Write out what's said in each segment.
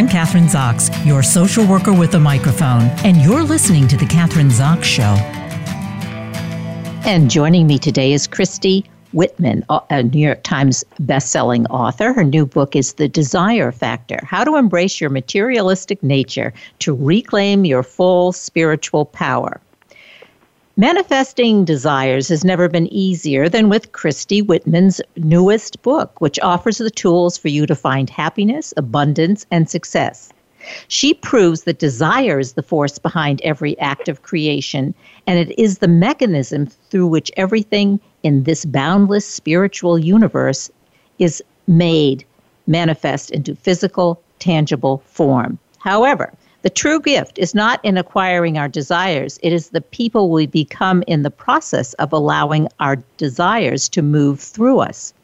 I'm Kathryn Zox, your social worker with a microphone, and you're listening to The Kathryn Zox Show. And joining me today is Christy Whitman, a New York Times bestselling author. Her new book is The Desire Factor How to Embrace Your Materialistic Nature to Reclaim Your Full Spiritual Power. Manifesting desires has never been easier than with Christy Whitman's newest book, which offers the tools for you to find happiness, abundance, and success. She proves that desire is the force behind every act of creation, and it is the mechanism through which everything in this boundless spiritual universe is made manifest into physical, tangible form. However, the true gift is not in acquiring our desires, it is the people we become in the process of allowing our desires to move through us.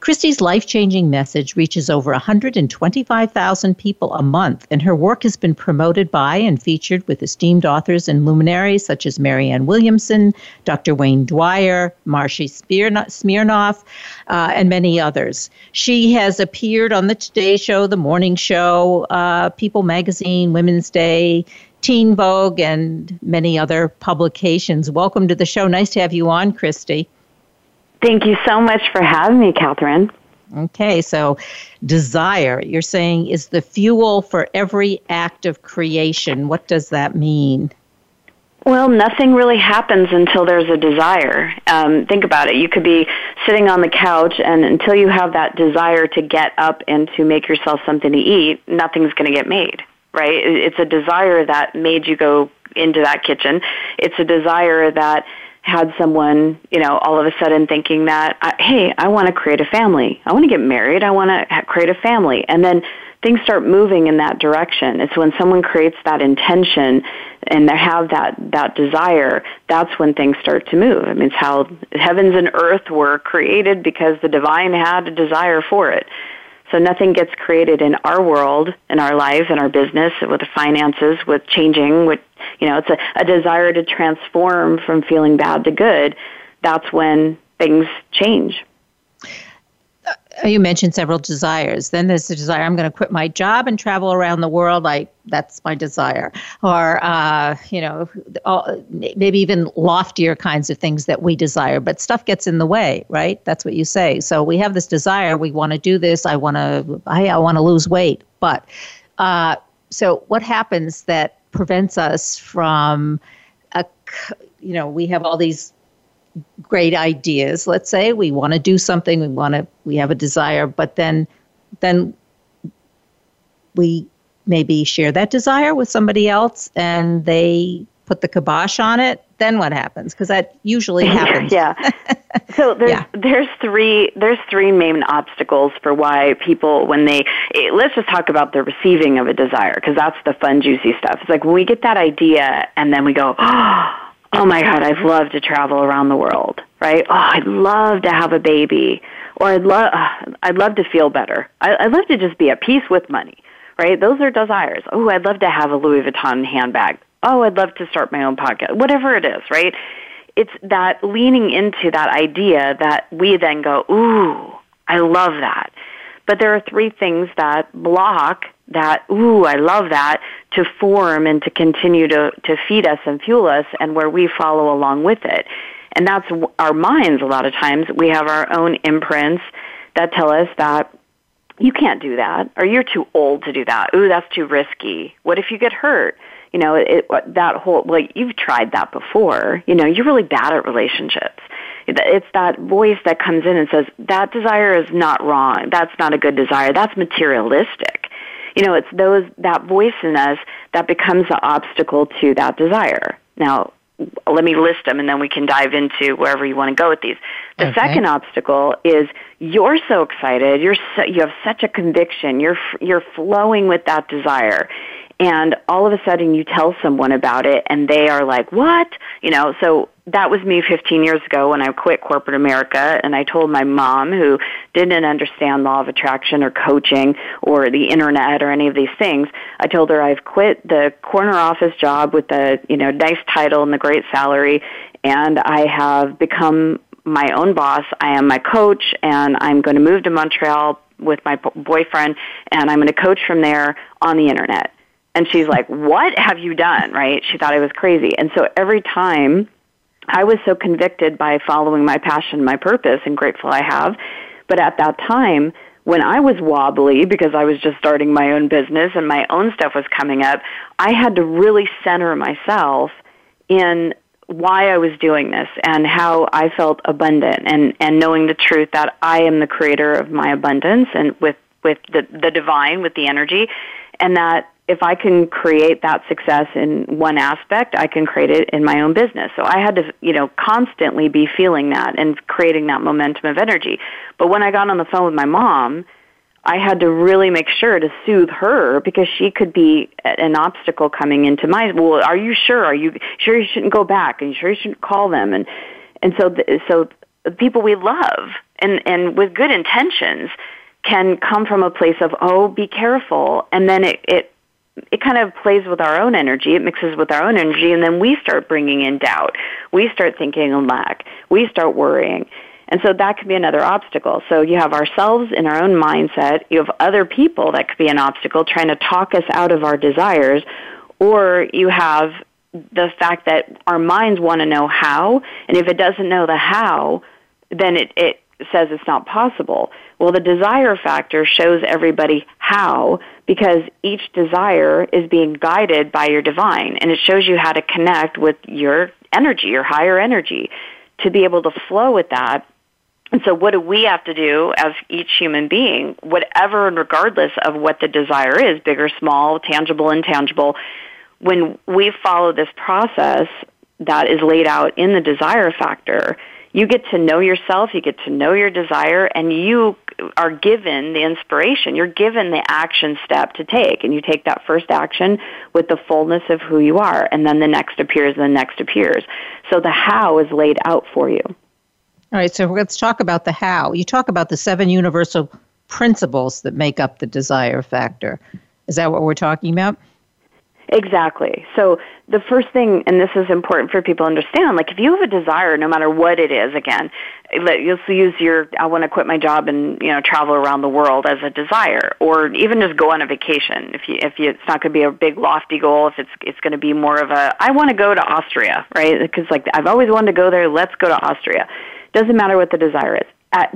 Christy's life changing message reaches over 125,000 people a month, and her work has been promoted by and featured with esteemed authors and luminaries such as Marianne Williamson, Dr. Wayne Dyer, Marci Shimoff, uh, and many others. She has appeared on The Today Show, The Morning Show, uh, People Magazine, Women's Day. Teen Vogue and many other publications. Welcome to the show. Nice to have you on, Christy. Thank you so much for having me, Kathryn. Okay, so desire, you're saying, is the fuel for every act of creation. What does that mean? Well, nothing really happens until there's a desire. Um, think about it. You could be sitting on the couch, and until you have that desire to get up and to make yourself something to eat, nothing's going to get made, right? It's a desire that made you go into that kitchen. It's a desire that had someone, you know, all of a sudden thinking that, uh, hey, I want to create a family. I want to get married. I want to create a family. And then things start moving in that direction. It's when someone creates that intention and they have that, that desire, that's when things start to move. I mean, it's how heavens and earth were created because the divine had a desire for it. So nothing gets created in our world, in our lives, in our business, with the finances, with changing, with, you know, it's a, a desire to transform from feeling bad to good. That's when things change. Uh, you mentioned several desires. Then there's the desire I'm going to quit my job and travel around the world. Like that's my desire. Or uh, you know, all, maybe even loftier kinds of things that we desire. But stuff gets in the way, right? That's what you say. So we have this desire. We want to do this. I want to. I, I want to lose weight. But uh, so what happens that prevents us from a you know we have all these great ideas. Let's say we want to do something we want to we have a desire but then then we maybe share that desire with somebody else and they put the kibosh on it then what happens? Because that usually happens. Yeah so there's yeah. there's three there's three main obstacles for why people when they eh, let's just talk about the receiving of a desire because that's the fun juicy stuff. It's like when we get that idea and then we go oh oh my God, I'd love to travel around the world, right? Oh, I'd love to have a baby, or I'd love, uh, I'd love to feel better. I, I'd love to just be at peace with money, right? Those are desires. Oh, I'd love to have a Louis Vuitton handbag. Oh, I'd love to start my own podcast. Whatever it is, right? It's that leaning into that idea that we then go, ooh, I love that. But there are three things that block that, ooh, I love that, to form and to continue to, to feed us and fuel us, and where we follow along with it. And that's our minds a lot of times. We have our own imprints that tell us that you can't do that, or you're too old to do that. Ooh, that's too risky. What if you get hurt? You know, it, that whole, like, you've tried that before. You know, you're really bad at relationships. It's that voice that comes in and says, that desire is not wrong. That's not a good desire. That's materialistic you know, it's those that voice in us that becomes the obstacle to that desire. Now, let me list them and then we can dive into wherever you want to go with these. The okay. second obstacle is you're so excited, you're so, you have such a conviction, you're you're flowing with that desire and all of a sudden you tell someone about it and they are like, "What?" You know, so that was me 15 years ago when I quit corporate America and I told my mom who didn't understand law of attraction or coaching or the internet or any of these things. I told her I've quit the corner office job with the, you know, nice title and the great salary and I have become my own boss. I am my coach and I'm going to move to Montreal with my boyfriend, and I'm going to coach from there on the internet. And she's like, "What have you done?" Right? She thought I was crazy, and so every time I was so convicted by following my passion, my purpose, and grateful I have. But at that time, when I was wobbly because I was just starting my own business and my own stuff was coming up, I had to really center myself in why I was doing this and how I felt abundant and, and knowing the truth that I am the creator of my abundance and with, with the, the divine, with the energy, and that if I can create that success in one aspect, I can create it in my own business. So I had to, you know, constantly be feeling that and creating that momentum of energy. But when I got on the phone with my mom, I had to really make sure to soothe her because she could be an obstacle coming into my. Well, are you sure? Are you sure you shouldn't go back? Are you sure you shouldn't call them? And and so the, so the people we love and and with good intentions can come from a place of oh be careful, and then it it it kind of plays with our own energy. It mixes with our own energy, and then we start bringing in doubt. We start thinking of lack. We start worrying. And so that could be another obstacle. So you have ourselves in our own mindset. You have other people that could be an obstacle trying to talk us out of our desires. Or you have the fact that our minds want to know how. And if it doesn't know the how, then it, it says it's not possible. Well, the desire factor shows everybody how because each desire is being guided by your divine and it shows you how to connect with your energy, your higher energy to be able to flow with that. And so what do we have to do as each human being, whatever and regardless of what the desire is, big or small, tangible, intangible, when we follow this process that is laid out in the desire factor, you get to know yourself, you get to know your desire, and you are given the inspiration. You're given the action step to take, and you take that first action with the fullness of who you are, and then the next appears, and the next appears. So the how is laid out for you. All right, so let's talk about the how. You talk about the seven universal principles that make up the desire factor. Is that what we're talking about? Exactly. So the first thing, and this is important for people to understand, like if you have a desire, no matter what it is, again, you'll use your I want to quit my job and you know travel around the world as a desire, or even just go on a vacation. If you if you, it's not going to be a big lofty goal, if it's it's going to be more of a I want to go to Austria, right? Because like I've always wanted to go there. Let's go to Austria. Doesn't matter what the desire is.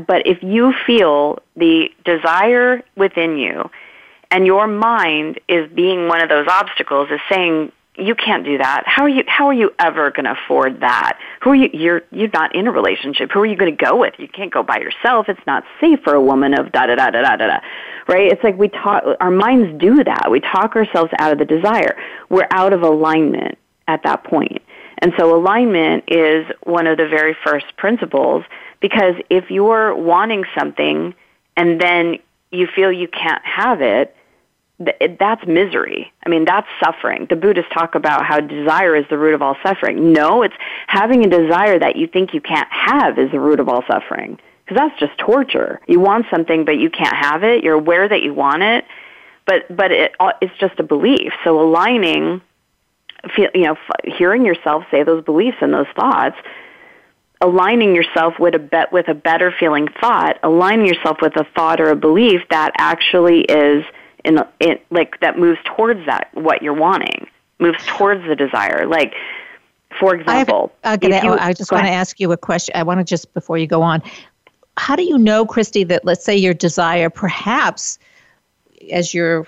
But if you feel the desire within you and your mind is being one of those obstacles is saying you can't do that. How are you how are you ever going to afford that? Who are you you're you're not in a relationship. Who are you going to go with? You can't go by yourself. It's not safe for a woman of da da da da da da right? It's like we talk our minds do that. We talk ourselves out of the desire. We're out of alignment at that point. point. And so alignment is one of the very first principles because if you're wanting something and then you feel you can't have it that's misery. I mean, that's suffering. The Buddhists talk about how desire is the root of all suffering. No, it's having a desire that you think you can't have is the root of all suffering. Because that's just torture. You want something, but you can't have it. You're aware that you want it, but but it, uh, it's just a belief. So aligning, feel, you know, hearing yourself say those beliefs and those thoughts, aligning yourself with a bet with a better feeling thought, aligning yourself with a thought or a belief that actually is in, in like that moves towards that what you're wanting, moves towards the desire. Like, for example, I, have, you, I just want to ask you a question. I want to just before you go on, how do you know, Christy, that let's say your desire, perhaps, as you're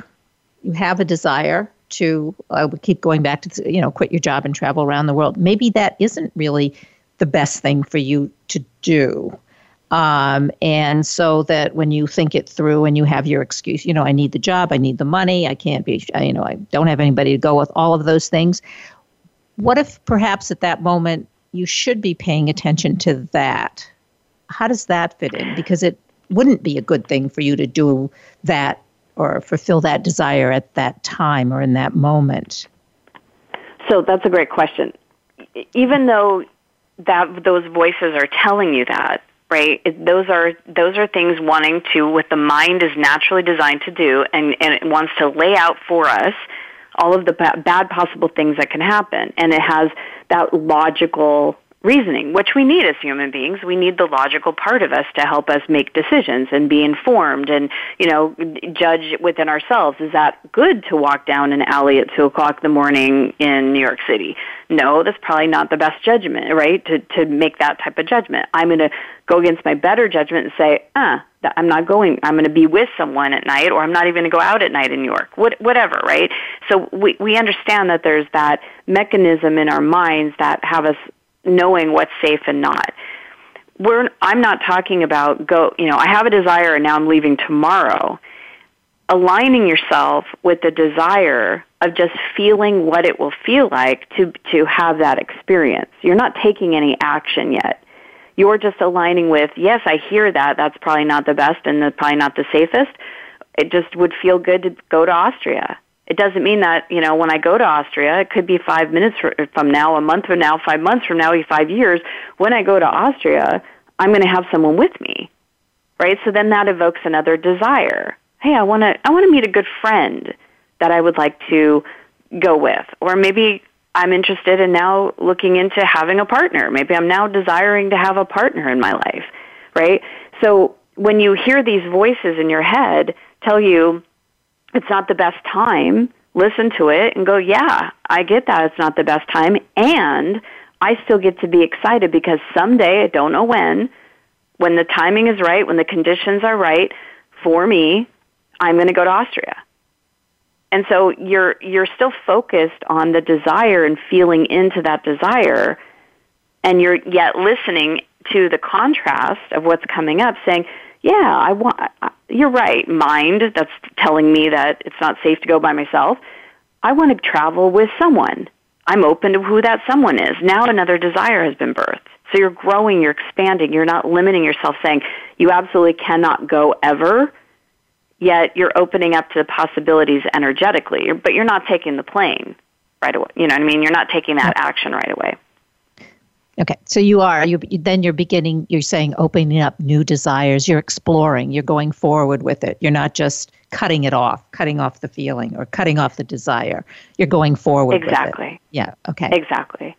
you have a desire to I would keep going back to you know quit your job and travel around the world. Maybe that isn't really the best thing for you to do. Um, and so that when you think it through and you have your excuse, you know, I need the job, I need the money, I can't be, you know, I don't have anybody to go with all of those things. What if perhaps at that moment you should be paying attention to that? How does that fit in? Because it wouldn't be a good thing for you to do that or fulfill that desire at that time or in that moment. So that's a great question. Even though that those voices are telling you that, right? It, those are those are things wanting to what the mind is naturally designed to do and and it wants to lay out for us all of the ba- bad possible things that can happen. And it has that logical reasoning, which we need as human beings. We need the logical part of us to help us make decisions and be informed and, you know, judge within ourselves. Is that good to walk down an alley at two o'clock in the morning in New York City? No, that's probably not the best judgment, right? To, to make that type of judgment. I'm going to go against my better judgment and say, ah, I'm not going, I'm going to be with someone at night or I'm not even going to go out at night in New York, what, whatever, right? So we, we understand that there's that mechanism in our minds that have us knowing what's safe and not. We're, I'm not talking about go, you know, I have a desire and now I'm leaving tomorrow. Aligning yourself with the desire of just feeling what it will feel like to, to have that experience. You're not taking any action yet. You're just aligning with, yes, I hear that. That's probably not the best and probably not the safest. It just would feel good to go to Austria it doesn't mean that, you know, when I go to Austria, it could be five minutes from now, a month from now, five months from now, five years. When I go to Austria, I'm going to have someone with me, right? So then that evokes another desire. Hey, I want to, I want to meet a good friend that I would like to go with. Or maybe I'm interested in now looking into having a partner. Maybe I'm now desiring to have a partner in my life, right? So when you hear these voices in your head tell you, it's not the best time, listen to it and go, yeah, I get that it's not the best time. And I still get to be excited because someday, I don't know when, when the timing is right, when the conditions are right for me, I'm going to go to Austria. And so you're, you're still focused on the desire and feeling into that desire, and you're yet listening to the contrast of what's coming up, saying, yeah, I want, you're right, mind that's telling me that it's not safe to go by myself. I want to travel with someone. I'm open to who that someone is. Now another desire has been birthed. So you're growing, you're expanding, you're not limiting yourself saying you absolutely cannot go ever, yet you're opening up to the possibilities energetically, but you're not taking the plane right away. You know what I mean? You're not taking that action right away. Okay, so you are you then you're beginning. You're saying opening up new desires. You're exploring. You're going forward with it. You're not just cutting it off, cutting off the feeling or cutting off the desire. You're going forward. Exactly. Yeah. Okay. Exactly.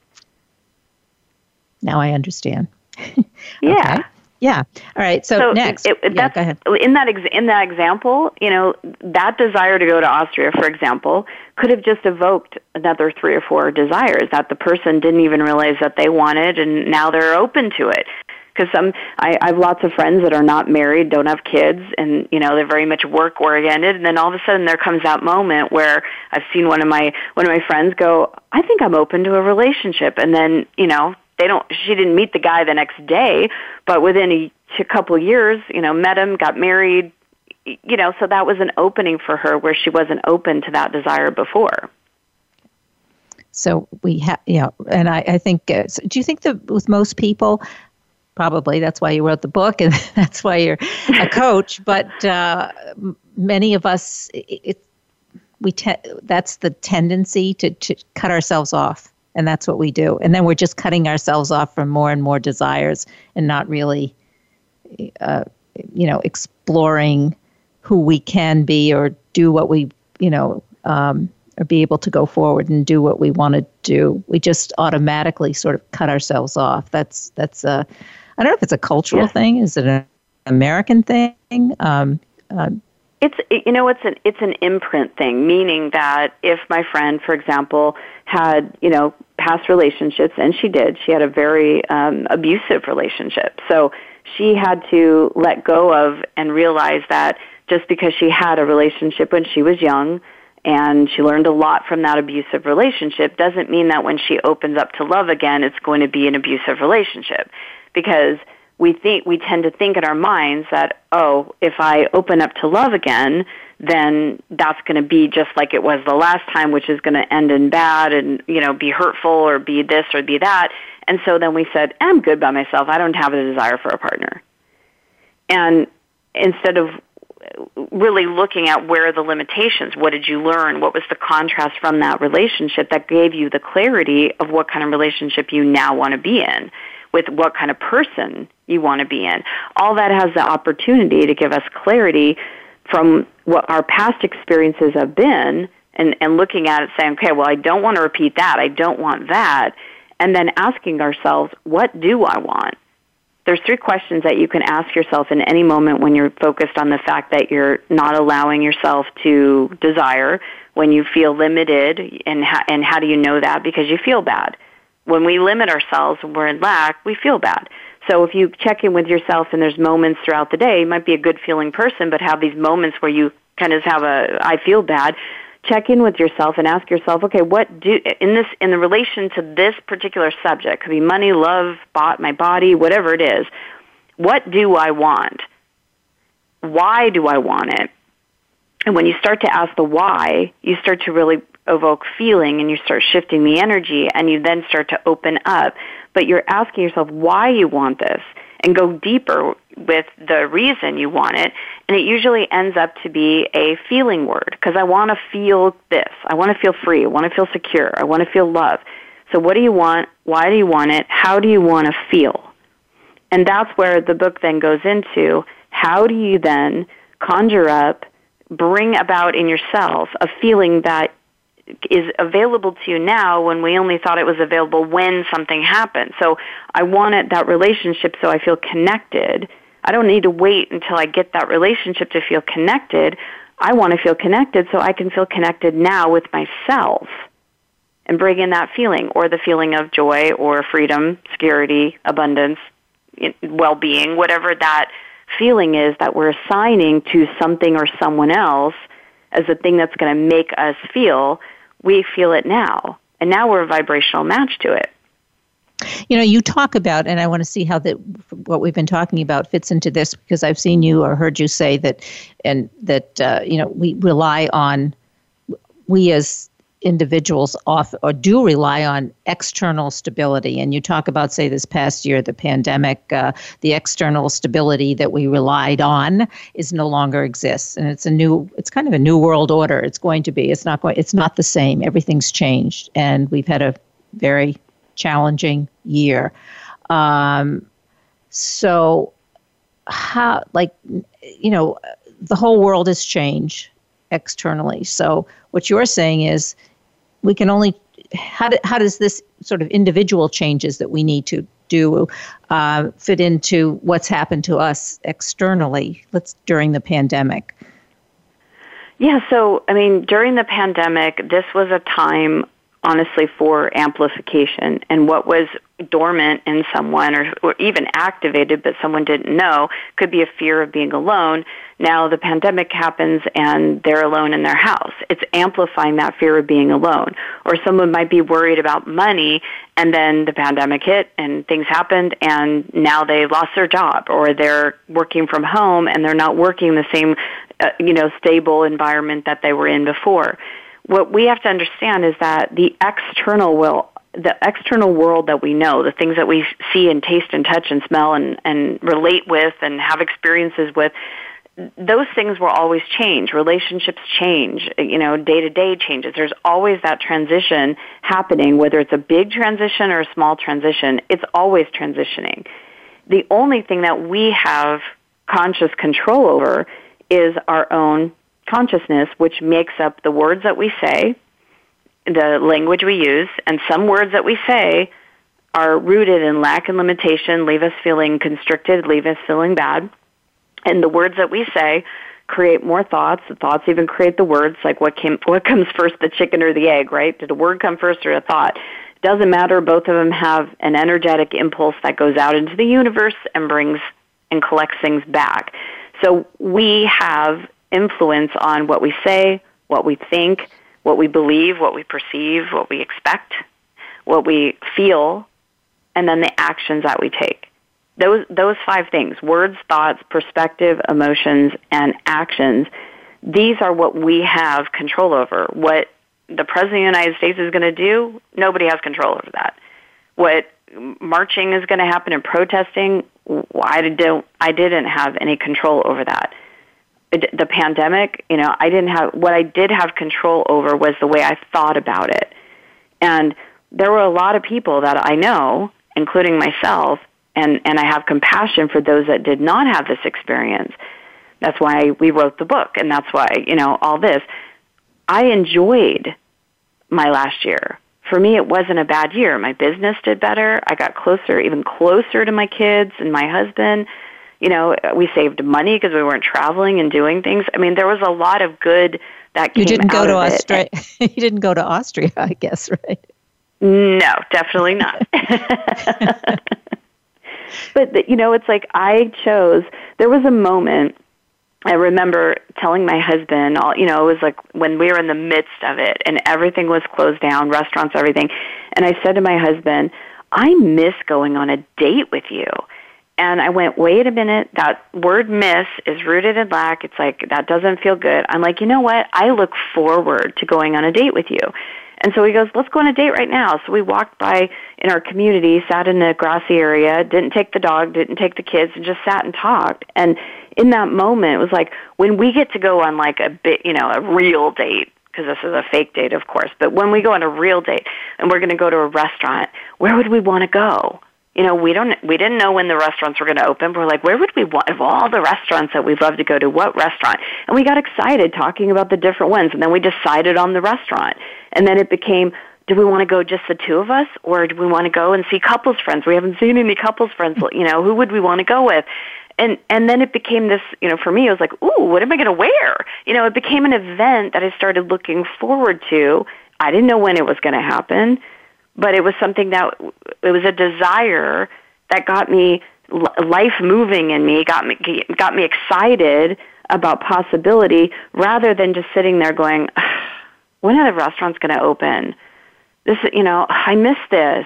Now I understand. yeah. Okay. Yeah. All right. So, so next, it, it, yeah, go ahead. In that ex- in that example, you know, that desire to go to Austria, for example, could have just evoked another three or four desires that the person didn't even realize that they wanted, and now they're open to it. Because some, I, I have lots of friends that are not married, don't have kids, and you know they're very much work oriented. And then all of a sudden there comes that moment where I've seen one of my one of my friends go, "I think I'm open to a relationship," and then you know they don't she didn't meet the guy the next day but within a, a couple of years you know met him got married you know so that was an opening for her where she wasn't open to that desire before. So we have yeah and i, I think uh, so do you think that with most people probably that's why you wrote the book and that's why you're a coach but uh, many of us it, it we te- that's the tendency to, to cut ourselves off and that's what we do. And then we're just cutting ourselves off from more and more desires and not really uh, you know exploring who we can be or do what we you know um, or be able to go forward and do what we want to do. We just automatically sort of cut ourselves off. That's that's a i don't know if it's a cultural yeah. thing. Is it an american thing? Um, um, it's you know it's an it's an imprint thing, meaning that if my friend, for example, had you know past relationships, and she did, she had a very um, abusive relationship, so she had to let go of and realize that just because she had a relationship when she was young and she learned a lot from that abusive relationship doesn't mean that when she opens up to love again, it's going to be an abusive relationship. Because we think we tend to think in our minds that oh if i open up to love again then that's going to be just like it was the last time which is going to end in bad and you know be hurtful or be this or be that. And so then we said i'm good by myself. I don't have a desire for a partner. And instead of really looking at where are the limitations what did you learn? What was the contrast from that relationship that gave you the clarity of what kind of relationship you now want to be in with what kind of person you want to be in. All that has the opportunity to give us clarity from what our past experiences have been and, and looking at it saying, okay, well, I don't want to repeat that. I don't want that. and then asking ourselves, what do I want? There's three questions that you can ask yourself in any moment when you're focused on the fact that you're not allowing yourself to desire, when you feel limited, and, ha- and how do you know that? Because you feel bad. When we limit ourselves, when we're in lack, we feel bad. So if you check in with yourself and there's moments throughout the day, you might be a good feeling person, but have these moments where you kind of have a, I feel bad, check in with yourself and ask yourself, okay, what do in this in the relation to this particular subject, could be money, love, bought my body, whatever it is. What do I want? Why do I want it? And when you start to ask the why, you start to really evoke feeling and you start shifting the energy and you then start to open up. But you're asking yourself why you want this and go deeper with the reason you want it. And it usually ends up to be a feeling word because I want to feel this. I want to feel free. I want to feel secure. I want to feel love. So what do you want? Why do you want it? How do you want to feel? And that's where the book then goes into how do you then conjure up, bring about in yourself a feeling that is available to you now when we only thought it was available when something happened. So I wanted that relationship so I feel connected. I don't need to wait until I get that relationship to feel connected. I want to feel connected so I can feel connected now with myself and bring in that feeling or the feeling of joy or freedom, security, abundance, well-being, whatever that feeling is that we're assigning to something or someone else as the thing that's going to make us feel we feel it now. And now we're a vibrational match to it. You know, you talk about, and I want to see how that what we've been talking about fits into this because I've seen you or heard you say that, and that uh, you know we rely on we as individuals off or do rely on external stability. And you talk about say this past year the pandemic uh, the external stability that we relied on is no longer exists. And it's a new it's kind of a new world order. It's going to be it's not going it's not the same. Everything's changed. And we've had a very challenging year. Um, so how like you know the whole world has changed externally. So what you're saying is we can only how, do, how does this sort of individual changes that we need to do uh, fit into what's happened to us externally let's during the pandemic? Yeah so i mean during the pandemic this was a time honestly for amplification. And what was dormant in someone or, or even activated but someone didn't know could be a fear of being alone. Now the pandemic happens and they're alone in their house. It's amplifying that fear of being alone. Or someone might be worried about money and then the pandemic hit and things happened and now they lost their job or they're working from home and they're not working the same uh, you know stable environment that they were in before what we have to understand is that the external will the external world that we know, the things that we see and taste and touch and smell and, and relate with and have experiences with, those things will always change. Relationships change, you know, day to day changes. There's always that transition happening, whether it's a big transition or a small transition, it's always transitioning. The only thing that we have conscious control over is our own consciousness, which makes up the words that we say, the language we use, and some words that we say are rooted in lack and limitation, leave us feeling constricted, leave us feeling bad. And the words that we say create more thoughts. The thoughts even create the words, like what came what comes first, the chicken or the egg, right? Did a word come first or a thought? Doesn't matter, both of them have an energetic impulse that goes out into the universe and brings and collects things back. So we have influence on what we say, what we think, what we believe, what we perceive, what we expect, what we feel, and then the actions that we take. Those, those five things words, thoughts, perspective, emotions, and actions these are what we have control over. What the President of the United States is going to do, nobody has control over that. What marching is going to happen and protesting, I, don't, I didn't have any control over that the pandemic, you know, I didn't have what I did have control over was the way I thought about it. And there were a lot of people that I know, including myself, and and I have compassion for those that did not have this experience. That's why we wrote the book and that's why, you know, all this. I enjoyed my last year for me, it wasn't a bad year. My business did better. I got closer, even closer to my kids and my husband. You know, we saved money because we weren't traveling and doing things. I mean, there was a lot of good that came You didn't go to Austria. you didn't go to Austria, I guess, right? No, definitely not. but you know, it's like I chose. There was a moment I remember telling my husband, all, you know, it was like when we were in the midst of it and everything was closed down, restaurants, everything. And I said to my husband, I miss going on a date with you. And I went, wait a minute, that word miss is rooted in lack. It's like, that doesn't feel good. I'm like, you know what? I look forward to going on a date with you. And so he goes, let's go on a date right now. So we walked by in our community, sat in a grassy area, didn't take the dog, didn't take the kids, and just sat and talked. And in that moment, it was like when we get to go on like a bit, you know, a real date, because this is a fake date, of course, but when we go on a real date and we're going to go to a restaurant, where would we want to go? You know, we don't, we didn't know when the restaurants were going to open. We're like, where would we want, of all the restaurants that we'd love to go to, what restaurant? And we got excited talking about the different ones. And then we decided on the restaurant. And then it became, do we want to go just the two of us or do we want to go and see couples friends? We haven't seen any couples friends. You know, who would we want to go with? And, and then it became this, you know, for me, it was like, ooh, what am I going to wear? You know, it became an event that I started looking forward to. I didn't know when it was going to happen but it was something that it was a desire that got me life moving in me, got me got me excited about possibility rather than just sitting there going, when are the restaurants going to open? This, you know, I miss this.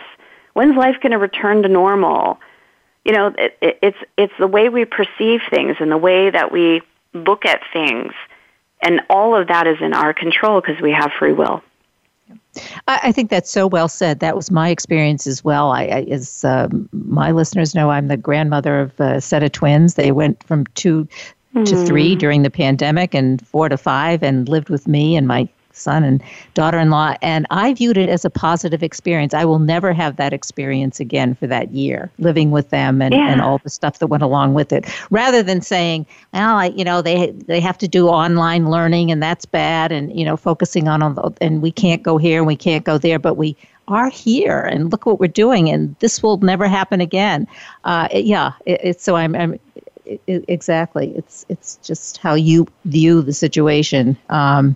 When's life going to return to normal? You know, it, it, it's it's the way we perceive things and the way that we look at things, and all of that is in our control because we have free will. I, think that's so well said. That was my experience as well. I, I as um, my listeners know, I'm the grandmother of a set of twins. They went from two mm. to three hmm. during the pandemic, and four to five, and lived with me and my son and daughter in law. And I viewed it as a positive experience. I will never have that experience again for that year, living with them and, yeah. and all the stuff that went along with it. Rather than saying, well, I, you know, they they have to do online learning and that's bad and, you know, focusing on, all and we can't go here and we can't go there, but we are here and look what we're doing and this will never happen again. Uh, yeah, it, so I'm, I'm it, exactly. It's it's just how you view the situation. Um,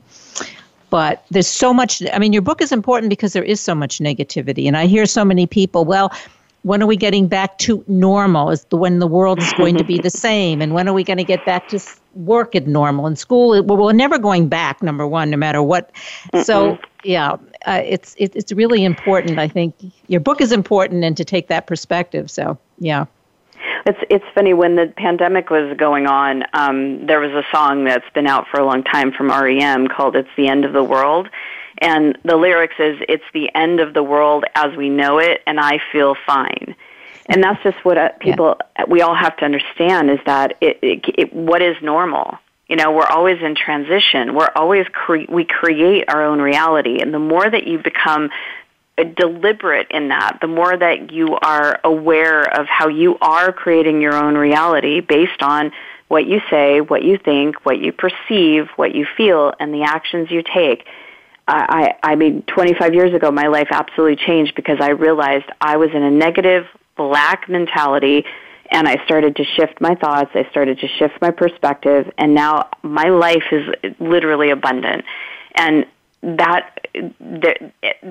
but there's so much i mean your book is important because there is so much negativity. And i hear so many people well when are we getting back to normal? Is the when the world is going to be the same? And when are we going to get back to work at normal? And school well, we're never going back number one no matter what. Mm so yeah uh, it's it, it's really important i think. Your book is important and to take that perspective so yeah it's it's funny when the pandemic was going on. Um, there was a song that's been out for a long time from REM called "It's the End of the World," and the lyrics is "It's the end of the world as we know it, and I feel fine." And that's just what uh, people yeah. we all have to understand is that it, it, it what is normal. You know, we're always in transition. We're always cre- we create our own reality, and the more that you become Uh, deliberate in that, the more that you are aware of how you are creating your own reality based on what you say, what you think, what you perceive, what you feel, and the actions you take. I, I I mean, 25 years ago, my life absolutely changed because I realized I was in a negative, lack mentality, and I started to shift my thoughts. I started to shift my perspective, and now my life is literally abundant. And that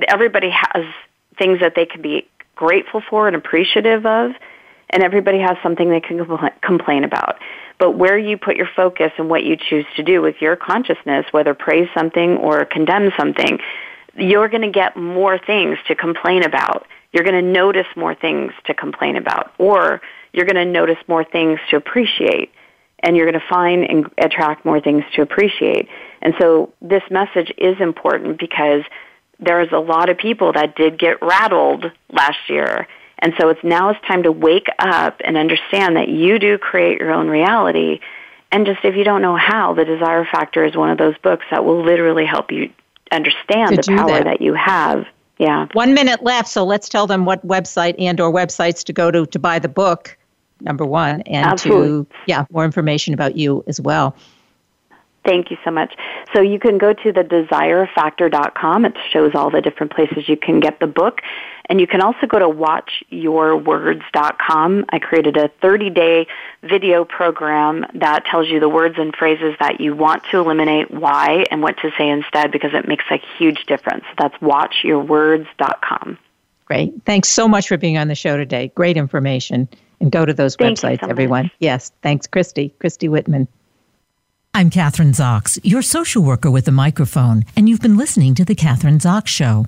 everybody has things that they can be grateful for and appreciative of, and everybody has something they can complain about. But where you put your focus and what you choose to do with your consciousness, whether praise something or condemn something, you're going to get more things to complain about. You're going to notice more things to complain about, or you're going to notice more things to appreciate, and you're going to find and attract more things to appreciate. And so this message is important because there's a lot of people that did get rattled last year. And so it's now it's time to wake up and understand that you do create your own reality. And just if you don't know how, the desire factor is one of those books that will literally help you understand the power that. that you have. Yeah. One minute left, so let's tell them what website and or websites to go to to buy the book. Number one, and Absolutely. to yeah, more information about you as well. Thank you so much. So you can go to the desirefactor.com. It shows all the different places you can get the book. And you can also go to watchyourwords.com. I created a 30 day video program that tells you the words and phrases that you want to eliminate, why, and what to say instead because it makes a huge difference. That's watchyourwords.com. Great. Thanks so much for being on the show today. Great information. And go to those Thank websites, so everyone. Much. Yes. Thanks, Christy. Christy Whitman. I'm Kathryn Zox, your social worker with a microphone, and you've been listening to The Kathryn Zox Show.